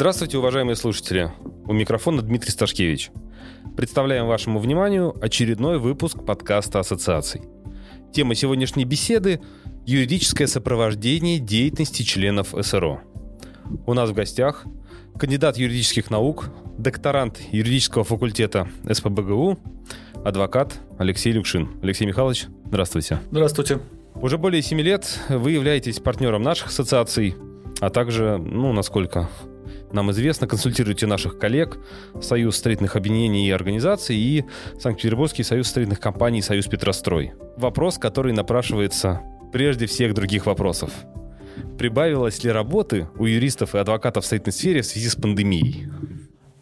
Здравствуйте, уважаемые слушатели. У микрофона Дмитрий Сташкевич. Представляем вашему вниманию очередной выпуск подкаста ассоциаций. Тема сегодняшней беседы – юридическое сопровождение деятельности членов СРО. У нас в гостях кандидат юридических наук, докторант юридического факультета СПБГУ, адвокат Алексей Люкшин. Алексей Михайлович, здравствуйте. Здравствуйте. Уже более 7 лет вы являетесь партнером наших ассоциаций, а также, ну, насколько нам известно, консультируете наших коллег, Союз строительных объединений и организаций и Санкт-Петербургский союз строительных компаний «Союз Петрострой». Вопрос, который напрашивается прежде всех других вопросов. Прибавилось ли работы у юристов и адвокатов в строительной сфере в связи с пандемией?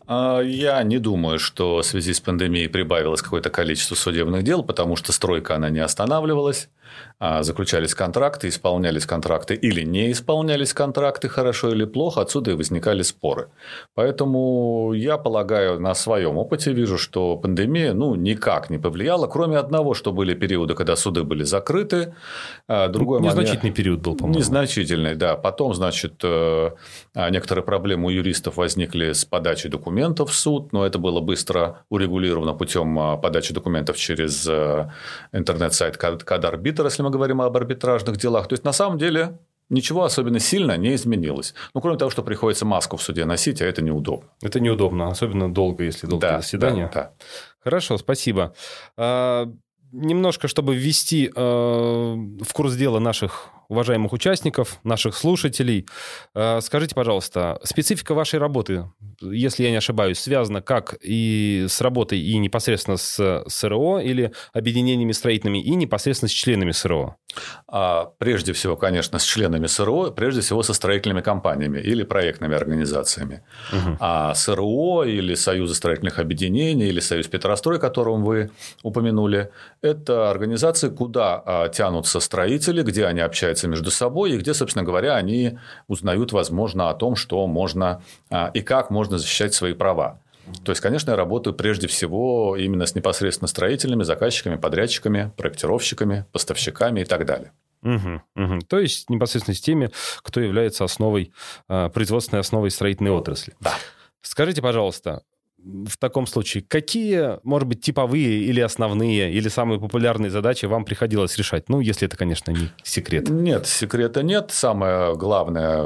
А, я не думаю, что в связи с пандемией прибавилось какое-то количество судебных дел, потому что стройка она не останавливалась. А, заключались контракты, исполнялись контракты или не исполнялись контракты, хорошо или плохо, отсюда и возникали споры. Поэтому я полагаю, на своем опыте вижу, что пандемия ну, никак не повлияла, кроме одного, что были периоды, когда суды были закрыты. А, другой Незначительный момент... период был, по-моему. Незначительный, да. Потом, значит, э, некоторые проблемы у юристов возникли с подачей документов в суд, но это было быстро урегулировано путем подачи документов через э, интернет-сайт Кадарбитр, если мы говорим об арбитражных делах. То есть, на самом деле, ничего особенно сильно не изменилось. Ну, кроме того, что приходится маску в суде носить, а это неудобно. Это неудобно, особенно долго, если долгое да, заседание. Да, да. Хорошо, спасибо. А, немножко, чтобы ввести э, в курс дела наших уважаемых участников, наших слушателей. Э, скажите, пожалуйста, специфика вашей работы, если я не ошибаюсь, связана как и с работой и непосредственно с СРО или объединениями строительными и непосредственно с членами СРО? А, прежде всего, конечно, с членами СРО, прежде всего со строительными компаниями или проектными организациями. Угу. А СРО или Союзы строительных объединений или Союз Петрострой, которым вы упомянули, это организации, куда а, тянутся строители, где они общаются между собой и где, собственно говоря, они узнают, возможно, о том, что можно а, и как можно защищать свои права. То есть, конечно, я работаю прежде всего именно с непосредственно строителями, заказчиками, подрядчиками, проектировщиками, поставщиками и так далее. Угу, угу. То есть непосредственно с теми, кто является основой, а, производственной основой строительной отрасли. Да. Скажите, пожалуйста, в таком случае, какие, может быть, типовые или основные, или самые популярные задачи вам приходилось решать? Ну, если это, конечно, не секрет. Нет, секрета нет. Самое главное,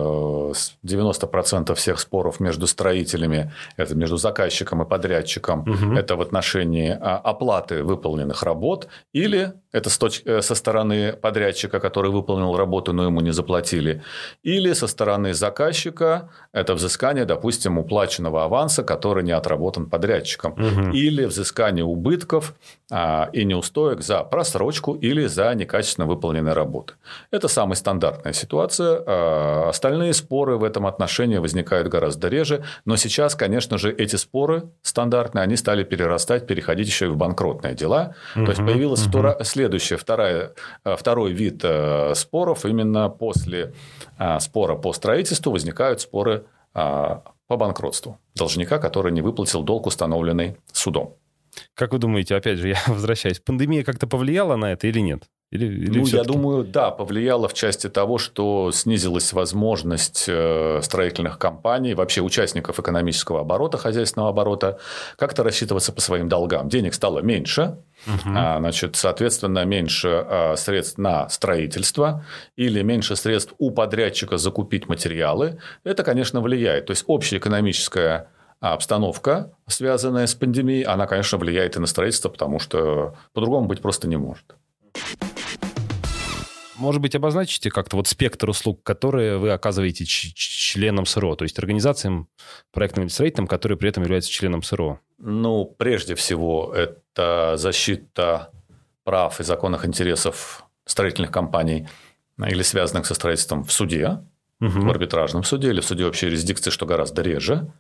90% всех споров между строителями, это между заказчиком и подрядчиком, угу. это в отношении а, оплаты выполненных работ или это э, со стороны подрядчика, который выполнил работу, но ему не заплатили. Или со стороны заказчика, это взыскание, допустим, уплаченного аванса, который не отработан подрядчиком. Угу. Или взыскание убытков а, и неустоек за просрочку или за некачественно выполненные работы. Это самая стандартная ситуация. А, остальные споры в этом отношении возникают гораздо реже. Но сейчас, конечно же, эти споры стандартные, они стали перерастать, переходить еще и в банкротные дела. Угу. То есть, появилась угу. вторая следующая, вторая, э, второй вид э, споров. Именно после э, спора по строительству возникают споры по банкротству должника, который не выплатил долг, установленный судом. Как вы думаете, опять же, я возвращаюсь, пандемия как-то повлияла на это или нет? Или, или ну, я думаю, да, повлияло в части того, что снизилась возможность э, строительных компаний, вообще участников экономического оборота, хозяйственного оборота, как-то рассчитываться по своим долгам. Денег стало меньше, угу. значит, соответственно, меньше а, средств на строительство или меньше средств у подрядчика закупить материалы. Это, конечно, влияет. То есть, общая экономическая обстановка, связанная с пандемией, она, конечно, влияет и на строительство, потому что по-другому быть просто не может. Может быть, обозначите как-то вот спектр услуг, которые вы оказываете членам СРО, то есть организациям проектным или строительным, которые при этом являются членом СРО? Ну, прежде всего, это защита прав и законных интересов строительных компаний или связанных со строительством в суде, угу. в арбитражном суде или в суде общей юрисдикции, что гораздо реже.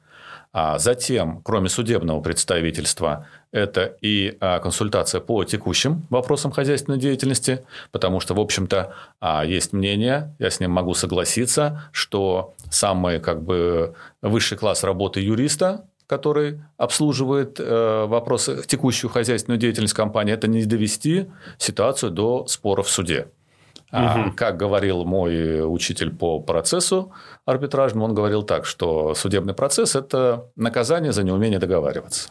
А затем, кроме судебного представительства, это и а, консультация по текущим вопросам хозяйственной деятельности, потому что, в общем-то, а, есть мнение, я с ним могу согласиться, что самый как бы, высший класс работы юриста который обслуживает э, вопросы текущую хозяйственную деятельность компании, это не довести ситуацию до спора в суде. Угу. Как говорил мой учитель по процессу арбитражному, он говорил так, что судебный процесс – это наказание за неумение договариваться.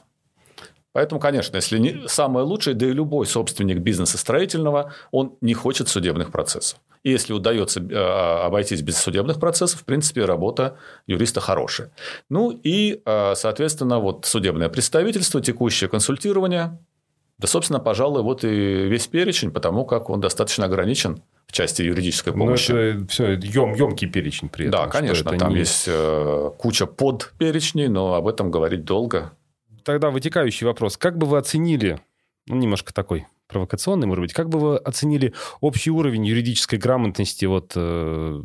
Поэтому, конечно, если не самое лучшее, да и любой собственник бизнеса строительного, он не хочет судебных процессов. И если удается э, обойтись без судебных процессов, в принципе, работа юриста хорошая. Ну и, э, соответственно, вот судебное представительство, текущее консультирование, да, собственно, пожалуй, вот и весь перечень, потому как он достаточно ограничен в части юридической ну, помощи. Ну, это все ем, емкий перечень при этом. Да, конечно, там не... есть э, куча подперечней, но об этом говорить долго тогда вытекающий вопрос. Как бы вы оценили, ну, немножко такой провокационный, может быть, как бы вы оценили общий уровень юридической грамотности вот, э,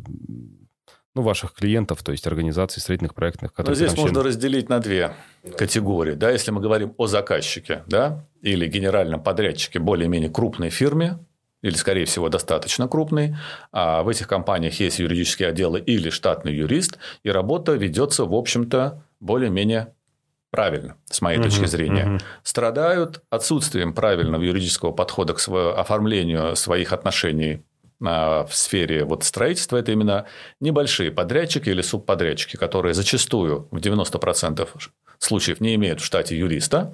ну, ваших клиентов, то есть организаций строительных проектных, которые... Но здесь можно разделить на две категории. Да, если мы говорим о заказчике да, или генеральном подрядчике более-менее крупной фирме, или, скорее всего, достаточно крупный. А в этих компаниях есть юридические отделы или штатный юрист, и работа ведется, в общем-то, более-менее правильно, с моей uh-huh, точки зрения, uh-huh. страдают отсутствием правильного юридического подхода к оформлению своих отношений в сфере вот строительства это именно небольшие подрядчики или субподрядчики, которые зачастую в 90% случаев не имеют в штате юриста,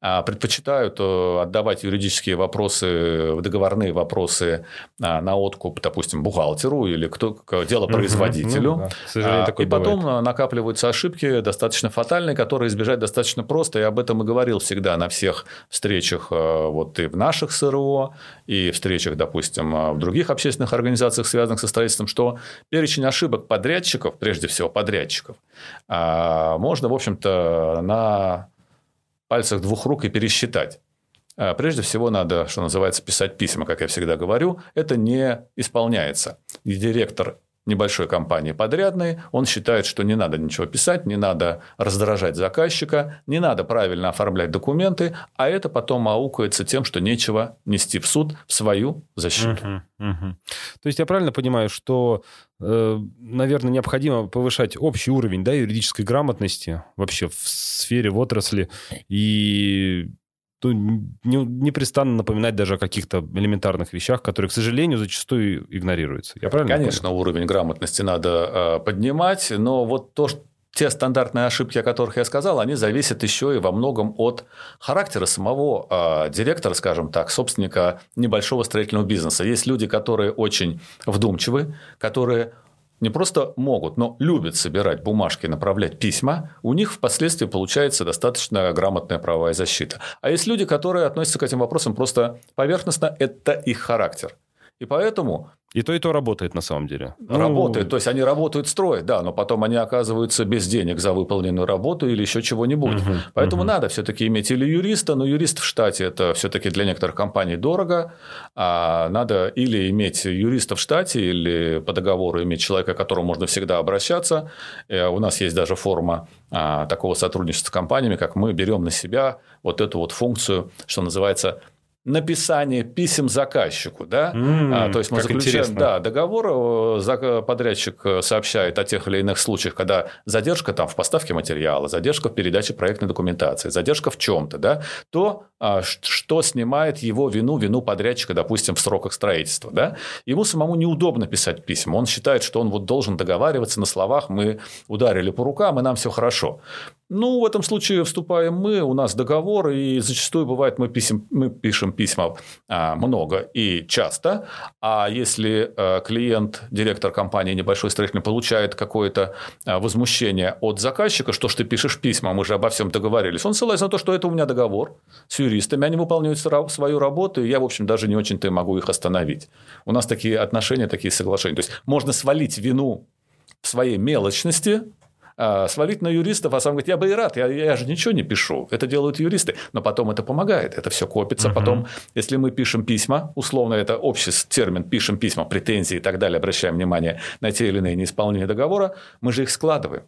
предпочитают э, отдавать юридические вопросы, договорные вопросы а, на откуп, допустим, бухгалтеру или кто, делопроизводителю. Угу, ну, да. И потом бывает. накапливаются ошибки достаточно фатальные, которые избежать достаточно просто. Я об этом и говорил всегда на всех встречах э, вот и в наших СРО, и встречах, допустим, э, в других общественных организациях, связанных со строительством, что перечень ошибок подрядчиков, прежде всего подрядчиков, можно, в общем-то, на пальцах двух рук и пересчитать. А прежде всего надо, что называется, писать письма, как я всегда говорю. Это не исполняется. И директор небольшой компании подрядной, он считает, что не надо ничего писать, не надо раздражать заказчика, не надо правильно оформлять документы, а это потом аукается тем, что нечего нести в суд в свою защиту. Угу, угу. То есть я правильно понимаю, что, э, наверное, необходимо повышать общий уровень да, юридической грамотности вообще в сфере, в отрасли, и ну, не, непрестанно напоминать даже о каких-то элементарных вещах, которые, к сожалению, зачастую игнорируются. Я правильно Конечно, понял? уровень грамотности надо э, поднимать, но вот то, что те стандартные ошибки, о которых я сказал, они зависят еще и во многом от характера самого э, директора, скажем так, собственника небольшого строительного бизнеса. Есть люди, которые очень вдумчивы, которые не просто могут, но любят собирать бумажки, направлять письма, у них впоследствии получается достаточно грамотная правовая защита. А есть люди, которые относятся к этим вопросам просто поверхностно, это их характер. И поэтому и то, и то работает на самом деле. Ну, работает. То есть они работают, строят, да, но потом они оказываются без денег за выполненную работу или еще чего-нибудь. Угу, Поэтому угу. надо все-таки иметь или юриста, но юрист в штате это все-таки для некоторых компаний дорого. А надо или иметь юриста в штате, или по договору иметь человека, к которому можно всегда обращаться. Э, у нас есть даже форма а, такого сотрудничества с компаниями, как мы берем на себя вот эту вот функцию, что называется написание писем заказчику, да, mm, а, то есть мы заключаем да, договор, э, подрядчик э, сообщает о тех или иных случаях, когда задержка там в поставке материала, задержка в передаче проектной документации, задержка в чем-то, да, то а, что снимает его вину, вину подрядчика, допустим, в сроках строительства, да, ему самому неудобно писать письма, он считает, что он вот должен договариваться на словах, мы ударили по рукам, и нам все хорошо. Ну, в этом случае вступаем мы, у нас договор, и зачастую бывает, мы, писем, мы пишем письма а, много и часто, а если а, клиент, директор компании небольшой строительный получает какое-то а, возмущение от заказчика, что ж ты пишешь письма, мы же обо всем договорились, он ссылается на то, что это у меня договор с юристами, они выполняют свою работу, и я, в общем, даже не очень-то могу их остановить. У нас такие отношения, такие соглашения. То есть, можно свалить вину в своей мелочности а, свалить на юристов, а сам говорит, я бы и рад, я, я же ничего не пишу, это делают юристы, но потом это помогает, это все копится, угу. потом, если мы пишем письма, условно это общий термин, пишем письма, претензии и так далее, обращаем внимание на те или иные неисполнения договора, мы же их складываем.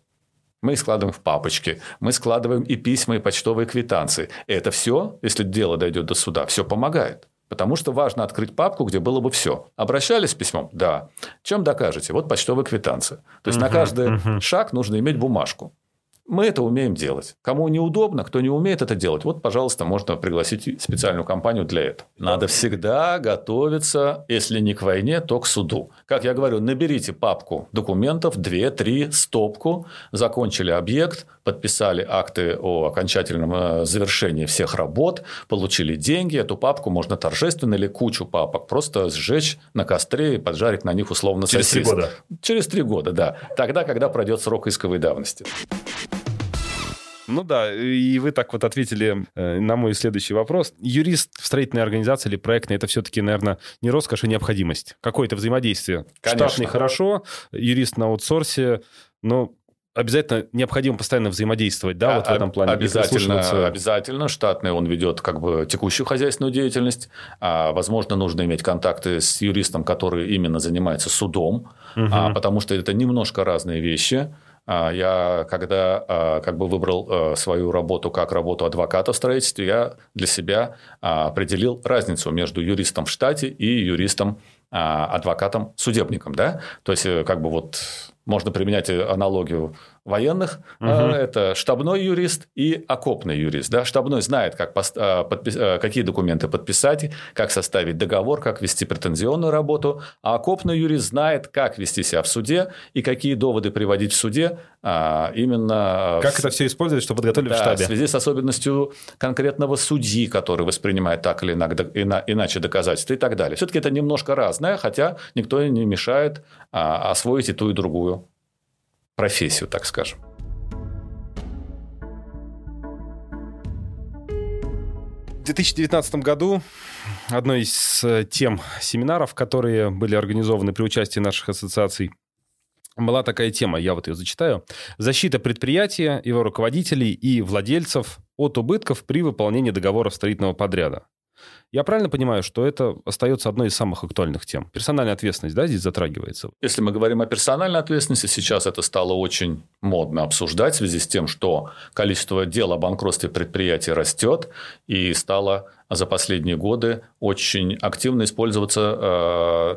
Мы их складываем в папочки, мы складываем и письма, и почтовые квитанции. Это все, если дело дойдет до суда, все помогает. Потому что важно открыть папку, где было бы все. Обращались с письмом? Да. Чем докажете? Вот почтовая квитанция. То есть, угу, на каждый угу. шаг нужно иметь бумажку. Мы это умеем делать. Кому неудобно, кто не умеет это делать, вот, пожалуйста, можно пригласить специальную компанию для этого. Надо всегда готовиться, если не к войне, то к суду. Как я говорю, наберите папку документов, 2-3, стопку, закончили объект, подписали акты о окончательном э, завершении всех работ, получили деньги, эту папку можно торжественно или кучу папок просто сжечь на костре и поджарить на них условно Через три года. Через три года, да. Тогда, когда пройдет срок исковой давности. Ну да, и вы так вот ответили э, на мой следующий вопрос. Юрист в строительной организации или проектной, это все-таки, наверное, не роскошь, а необходимость. Какое-то взаимодействие. Конечно. Штатный хорошо, юрист на аутсорсе, но обязательно необходимо постоянно взаимодействовать, да, А- вот в этом плане. Обязательно, обязательно. Штатный он ведет как бы текущую хозяйственную деятельность. А, возможно, нужно иметь контакты с юристом, который именно занимается судом, Мгм. а, потому что это немножко разные вещи. А, Я, когда а, как бы выбрал а, свою работу как работу адвоката в строительстве, я для себя определил разницу между юристом в штате и юристом а, адвокатом судебником, да, то есть э, как бы вот можно применять э, аналогию военных, Мгм. это штабной юрист и окопный юрист, да, штабной знает, как а, подпис- а, какие документы подписать, как составить договор, как вести претензионную работу, а окопный юрист знает, как вести себя в суде и какие доводы приводить в суде а, именно Как в- это все использовать, что подготовили в да, штабе? в связи с особенностью конкретного судьи, который воспринимает так или иногда, ина- иначе доказательства и так далее. Все-таки это немножко разное, хотя никто не мешает а, освоить и ту, и другую профессию, так скажем. В 2019 году одной из э, тем семинаров, которые были организованы при участии наших ассоциаций, была такая тема, я вот ее зачитаю. Защита предприятия, его руководителей и владельцев от убытков при выполнении договоров строительного подряда. Я правильно понимаю, что это остается одной из самых актуальных тем? Персональная ответственность, да, здесь затрагивается? Если мы говорим о персональной ответственности, сейчас это стало очень модно обсуждать в связи с тем, что количество дел о банкротстве предприятий растет и стало за последние годы очень активно использоваться э,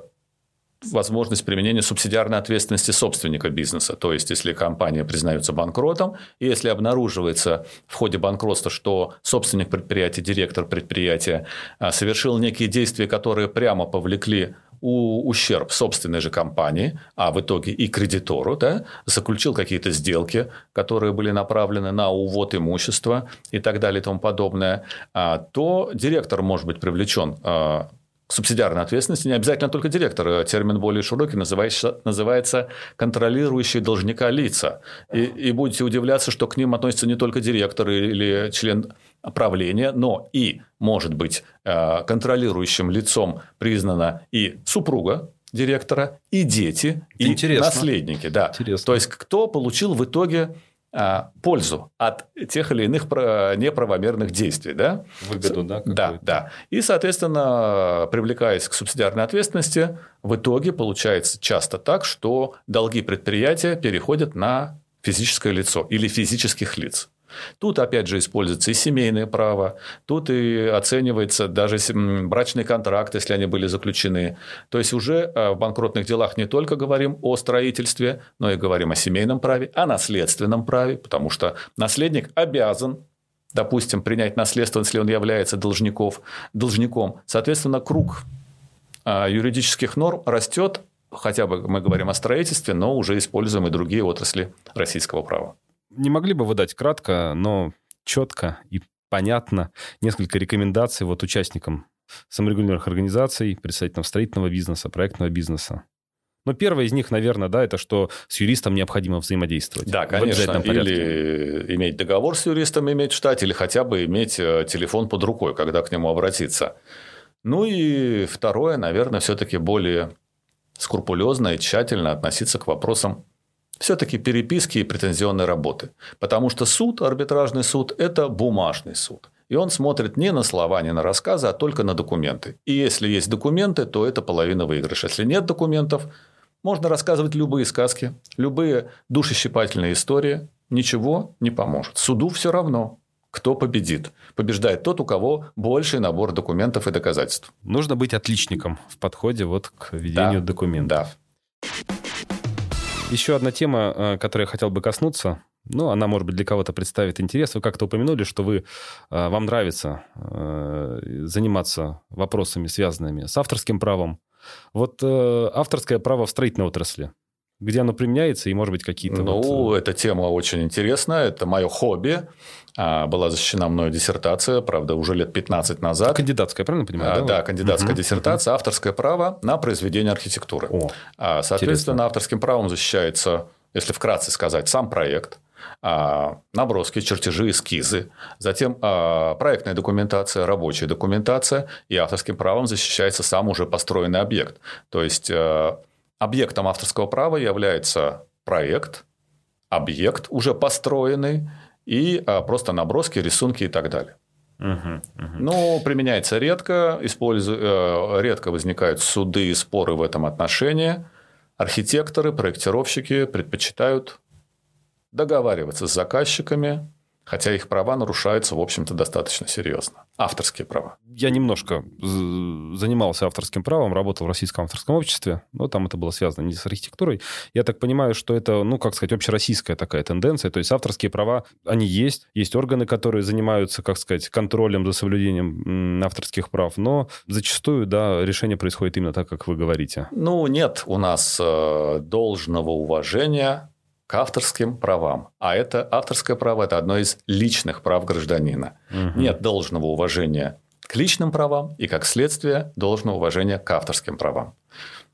возможность применения субсидиарной ответственности собственника бизнеса. То есть, если компания признается банкротом, и если обнаруживается в ходе банкротства, что собственник предприятия, директор предприятия а, совершил некие действия, которые прямо повлекли у- ущерб собственной же компании, а в итоге и кредитору, да, заключил какие-то сделки, которые были направлены на увод имущества и так далее и тому подобное, а, то директор может быть привлечен а, субсидиарной ответственности, не обязательно только директор, термин более широкий, называется, называется контролирующие должника лица. И, и будете удивляться, что к ним относятся не только директор или член правления, но и, может быть, э, контролирующим лицом признана и супруга директора, и дети, и Интересно. наследники. Да. Интересно. То есть, кто получил в итоге пользу от тех или иных неправомерных действий. Да? Выгоду, да? Да, да. И, соответственно, привлекаясь к субсидиарной ответственности, в итоге получается часто так, что долги предприятия переходят на физическое лицо или физических лиц. Тут, опять же, используется и семейное право, тут и оценивается даже брачный контракт, если они были заключены. То есть, уже э, в банкротных делах не только говорим о строительстве, но и говорим о семейном праве, о наследственном праве, потому что наследник обязан допустим, принять наследство, если он является должников, должником. Соответственно, круг а, юридических норм растет, хотя бы мы говорим о строительстве, но уже используем и другие отрасли российского права. Не могли бы вы дать кратко, но четко и понятно несколько рекомендаций вот участникам саморегулируемых организаций, представителям строительного бизнеса, проектного бизнеса? Ну, первое из них, наверное, да, это что с юристом необходимо взаимодействовать. Да, конечно. Или иметь договор с юристом, иметь в штате, или хотя бы иметь э, телефон под рукой, когда к нему обратиться. Ну и второе, наверное, все-таки более скрупулезно и тщательно относиться к вопросам все-таки переписки и претензионной работы. Потому что суд, арбитражный суд – это бумажный суд. И он смотрит не на слова, не на рассказы, а только на документы. И если есть документы, то это половина выигрыша. Если нет документов, можно рассказывать любые сказки, любые душещипательные истории. Ничего не поможет. Суду все равно, кто победит. Побеждает тот, у кого больший набор документов и доказательств. Нужно быть отличником в подходе вот к ведению Да, документов. Да. Еще одна тема, э, которой я хотел бы коснуться. Ну, она, может быть, для кого-то представит интерес. Вы как-то упомянули, что вы, э, вам нравится э, заниматься вопросами, связанными с авторским правом. Вот авторское право в строительной отрасли где оно применяется и, может быть, какие-то... Ну, вот... эта тема очень интересная. Это мое хобби. А, была защищена мною диссертация, правда, уже лет 15 назад. Кандидатская, правильно понимаю? А, да, да кандидатская угу, диссертация. Угу. Авторское право на произведение архитектуры. О, а, Соответственно, интересно. авторским правом защищается, если вкратце сказать, сам проект, наброски, чертежи, эскизы, затем проектная документация, рабочая документация, и авторским правом защищается сам уже построенный объект. То есть Объектом авторского права является проект, объект уже построенный и а, просто наброски, рисунки и так далее. Угу, угу. Но применяется редко, использу... Э, редко возникают суды и споры в этом отношении. Архитекторы, проектировщики предпочитают договариваться с заказчиками, Хотя их права нарушаются, в общем-то, достаточно серьезно. Авторские права. Я немножко занимался авторским правом, работал в Российском авторском обществе, но там это было связано не с архитектурой. Я так понимаю, что это, ну, как сказать, общероссийская такая тенденция. То есть авторские права, они есть. Есть органы, которые занимаются, как сказать, контролем за соблюдением авторских прав. Но зачастую, да, решение происходит именно так, как вы говорите. Ну, нет у нас э, должного уважения к авторским правам. А это авторское право – это одно из личных прав гражданина. Угу. Нет должного уважения к личным правам и, как следствие, должного уважения к авторским правам.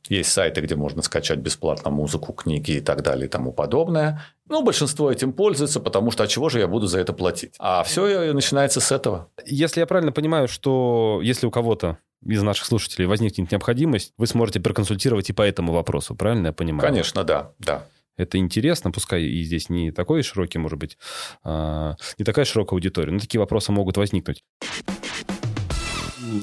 Есть сайты, где можно скачать бесплатно музыку, книги и так далее и тому подобное. Но большинство этим пользуется, потому что от чего же я буду за это платить? А все начинается с этого. Если я правильно понимаю, что если у кого-то из наших слушателей возникнет необходимость, вы сможете проконсультировать и по этому вопросу, правильно я понимаю? Конечно, да, да это интересно, пускай и здесь не такой широкий, может быть, а, не такая широкая аудитория, но такие вопросы могут возникнуть.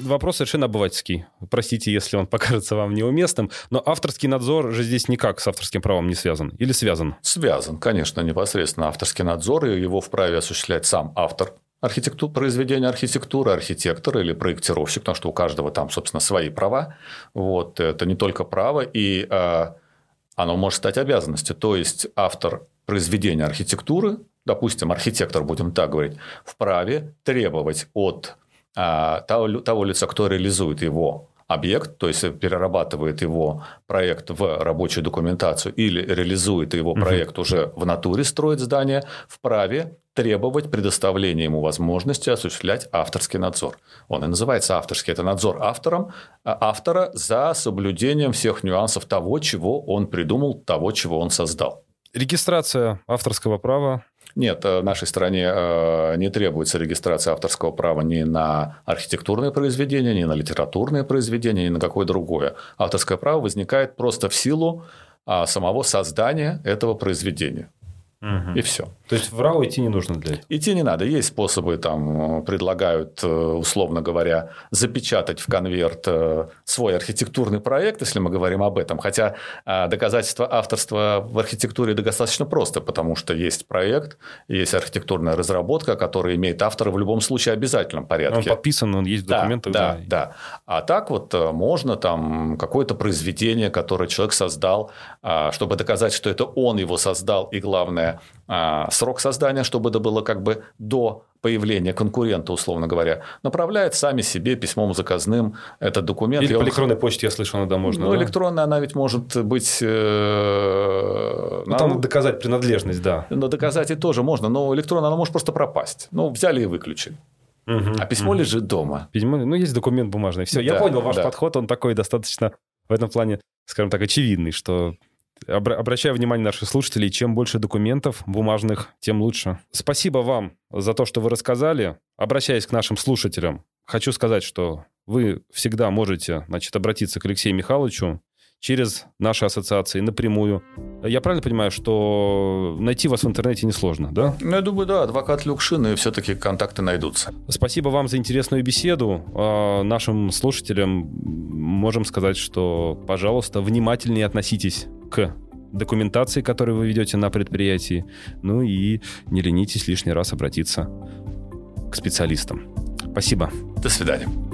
Вопрос совершенно обывательский. Простите, если он покажется вам неуместным, но авторский надзор же здесь никак с авторским правом не связан. Или связан? Связан, конечно, непосредственно авторский надзор, и его вправе осуществлять сам автор архитектур, произведения архитектуры, архитектор или проектировщик, потому что у каждого там, собственно, свои права. Вот, это не только право, и а, оно может стать обязанностью. То есть автор произведения архитектуры, допустим, архитектор, будем так говорить, вправе требовать от а, того, того лица, кто реализует его объект, то есть перерабатывает его проект в рабочую документацию или реализует его проект угу. уже в натуре, строит здание, вправе требовать предоставления ему возможности осуществлять авторский надзор. Он и называется авторский. Это надзор автором, а, автора за соблюдением всех нюансов того, чего он придумал, того, чего он создал. Регистрация авторского права нет, э, в нашей стране э, не требуется регистрация авторского права ни на архитектурные произведения, ни на литературные произведения, ни на какое другое. Авторское право возникает просто в силу а, самого создания этого произведения. Угу. И все. То есть в РАО идти не нужно для этого? Идти не надо. Есть способы, там предлагают, э, условно говоря, запечатать в конверт э, свой архитектурный проект, если мы говорим об этом. Хотя э, доказательство авторства в архитектуре достаточно просто, потому что есть проект, есть архитектурная разработка, которая имеет автора в любом случае обязательном порядке. Он подписан, он есть в документах. Да, да, да. А так вот можно там какое-то произведение, которое человек создал, чтобы доказать, что это он его создал, и главное, а, срок создания, чтобы это было как бы до появления конкурента, условно говоря, направляет сами себе письмом заказным этот документ. Или по электронной почте, я слышал, иногда можно. Ну, да? электронная, она ведь может быть... Э, ну, там доказать принадлежность, да. Но доказать и тоже можно, но электронная, она может просто пропасть. Ну, взяли и выключили. Угу, а письмо угу. лежит дома. Письмо, ну, есть документ бумажный. Все, да, я понял ваш да. подход, он такой достаточно в этом плане, скажем так, очевидный, что Обращаю внимание наших слушателей, чем больше документов бумажных, тем лучше. Спасибо вам за то, что вы рассказали. Обращаясь к нашим слушателям, хочу сказать, что вы всегда можете значит, обратиться к Алексею Михайловичу через наши ассоциации напрямую. Я правильно понимаю, что найти вас в интернете несложно, да? Ну, я думаю, да, адвокат Люкшин, и все-таки контакты найдутся. Спасибо вам за интересную беседу. А нашим слушателям можем сказать, что, пожалуйста, внимательнее относитесь к документации, которую вы ведете на предприятии. Ну и не ленитесь лишний раз обратиться к специалистам. Спасибо. До свидания.